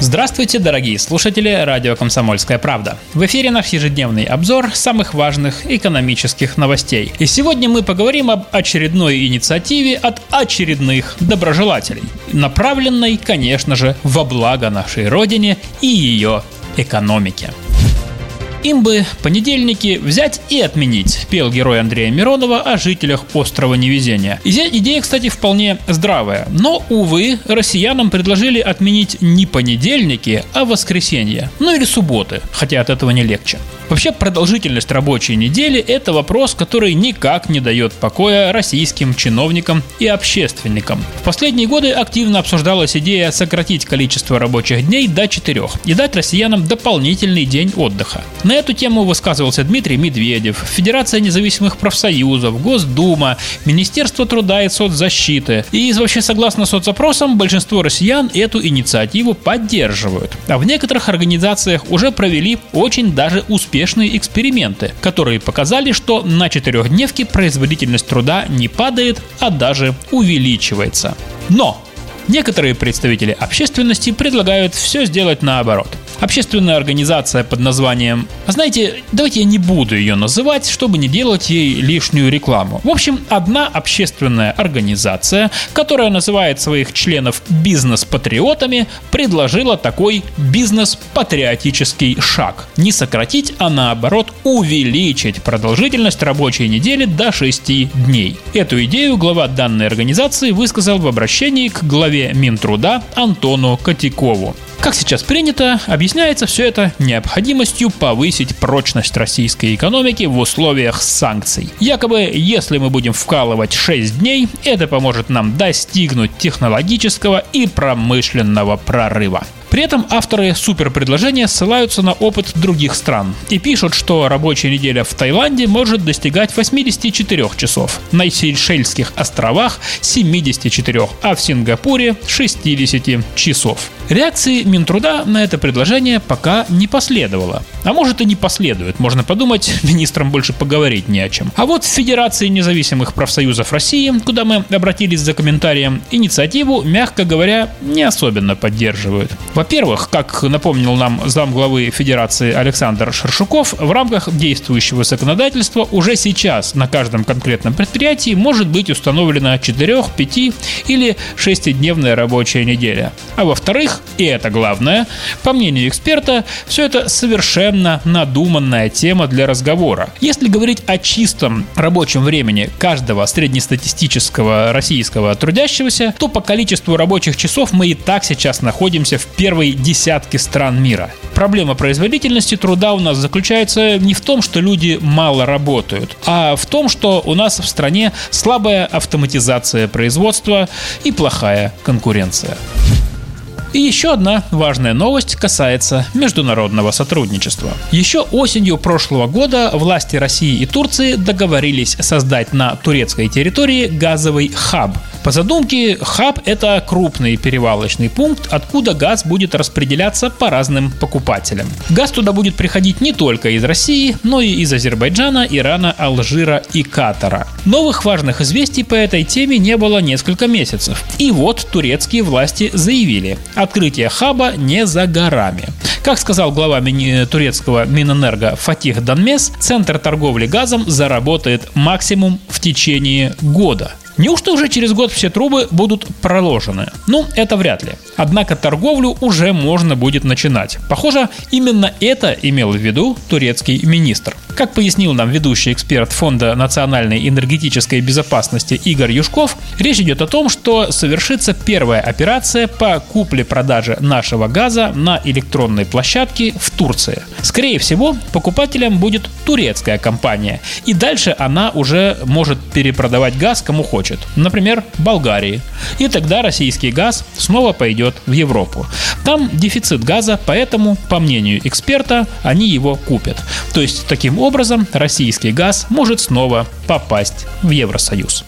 Здравствуйте, дорогие слушатели радио «Комсомольская правда». В эфире наш ежедневный обзор самых важных экономических новостей. И сегодня мы поговорим об очередной инициативе от очередных доброжелателей, направленной, конечно же, во благо нашей Родине и ее экономике. Им бы понедельники взять и отменить, пел герой Андрея Миронова о жителях острова Невезения. Идея, кстати, вполне здравая. Но, увы, россиянам предложили отменить не понедельники, а воскресенье. Ну или субботы, хотя от этого не легче. Вообще, продолжительность рабочей недели – это вопрос, который никак не дает покоя российским чиновникам и общественникам. В последние годы активно обсуждалась идея сократить количество рабочих дней до четырех и дать россиянам дополнительный день отдыха. На эту тему высказывался Дмитрий Медведев, Федерация независимых профсоюзов, Госдума, Министерство труда и соцзащиты. И вообще, согласно соцопросам, большинство россиян эту инициативу поддерживают. А в некоторых организациях уже провели очень даже успешные эксперименты, которые показали, что на четырехдневке производительность труда не падает, а даже увеличивается. Но некоторые представители общественности предлагают все сделать наоборот – общественная организация под названием... Знаете, давайте я не буду ее называть, чтобы не делать ей лишнюю рекламу. В общем, одна общественная организация, которая называет своих членов бизнес-патриотами, предложила такой бизнес-патриотический шаг. Не сократить, а наоборот увеличить продолжительность рабочей недели до 6 дней. Эту идею глава данной организации высказал в обращении к главе Минтруда Антону Котикову. Как сейчас принято, объясняется все это необходимостью повысить прочность российской экономики в условиях санкций. Якобы, если мы будем вкалывать 6 дней, это поможет нам достигнуть технологического и промышленного прорыва. При этом авторы суперпредложения ссылаются на опыт других стран и пишут, что рабочая неделя в Таиланде может достигать 84 часов, на Сейшельских островах 74, а в Сингапуре 60 часов. Реакции Минтруда на это предложение пока не последовало. А может и не последует, можно подумать, министрам больше поговорить не о чем. А вот в Федерации независимых профсоюзов России, куда мы обратились за комментарием, инициативу, мягко говоря, не особенно поддерживают. Во-первых, как напомнил нам замглавы Федерации Александр Шершуков, в рамках действующего законодательства уже сейчас на каждом конкретном предприятии может быть установлена 4, 5 или 6-дневная рабочая неделя. А во-вторых, и это главное, по мнению эксперта, все это совершенно надуманная тема для разговора. Если говорить о чистом рабочем времени каждого среднестатистического российского трудящегося, то по количеству рабочих часов мы и так сейчас находимся в первом первой десятки стран мира. Проблема производительности труда у нас заключается не в том, что люди мало работают, а в том, что у нас в стране слабая автоматизация производства и плохая конкуренция. И еще одна важная новость касается международного сотрудничества. Еще осенью прошлого года власти России и Турции договорились создать на турецкой территории газовый хаб. По задумке, хаб – это крупный перевалочный пункт, откуда газ будет распределяться по разным покупателям. Газ туда будет приходить не только из России, но и из Азербайджана, Ирана, Алжира и Катара. Новых важных известий по этой теме не было несколько месяцев. И вот турецкие власти заявили, открытие хаба не за горами. Как сказал глава мини- турецкого Минэнерго Фатих Данмес, центр торговли газом заработает максимум в течение года. Неужто уже через год все трубы будут проложены? Ну, это вряд ли. Однако торговлю уже можно будет начинать. Похоже, именно это имел в виду турецкий министр. Как пояснил нам ведущий эксперт Фонда национальной энергетической безопасности Игорь Юшков, речь идет о том, что совершится первая операция по купле-продаже нашего газа на электронной площадке в Турции. Скорее всего, покупателем будет турецкая компания, и дальше она уже может перепродавать газ кому хочет захочет, например, Болгарии. И тогда российский газ снова пойдет в Европу. Там дефицит газа, поэтому, по мнению эксперта, они его купят. То есть, таким образом, российский газ может снова попасть в Евросоюз.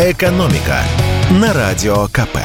«Экономика» на Радио КП.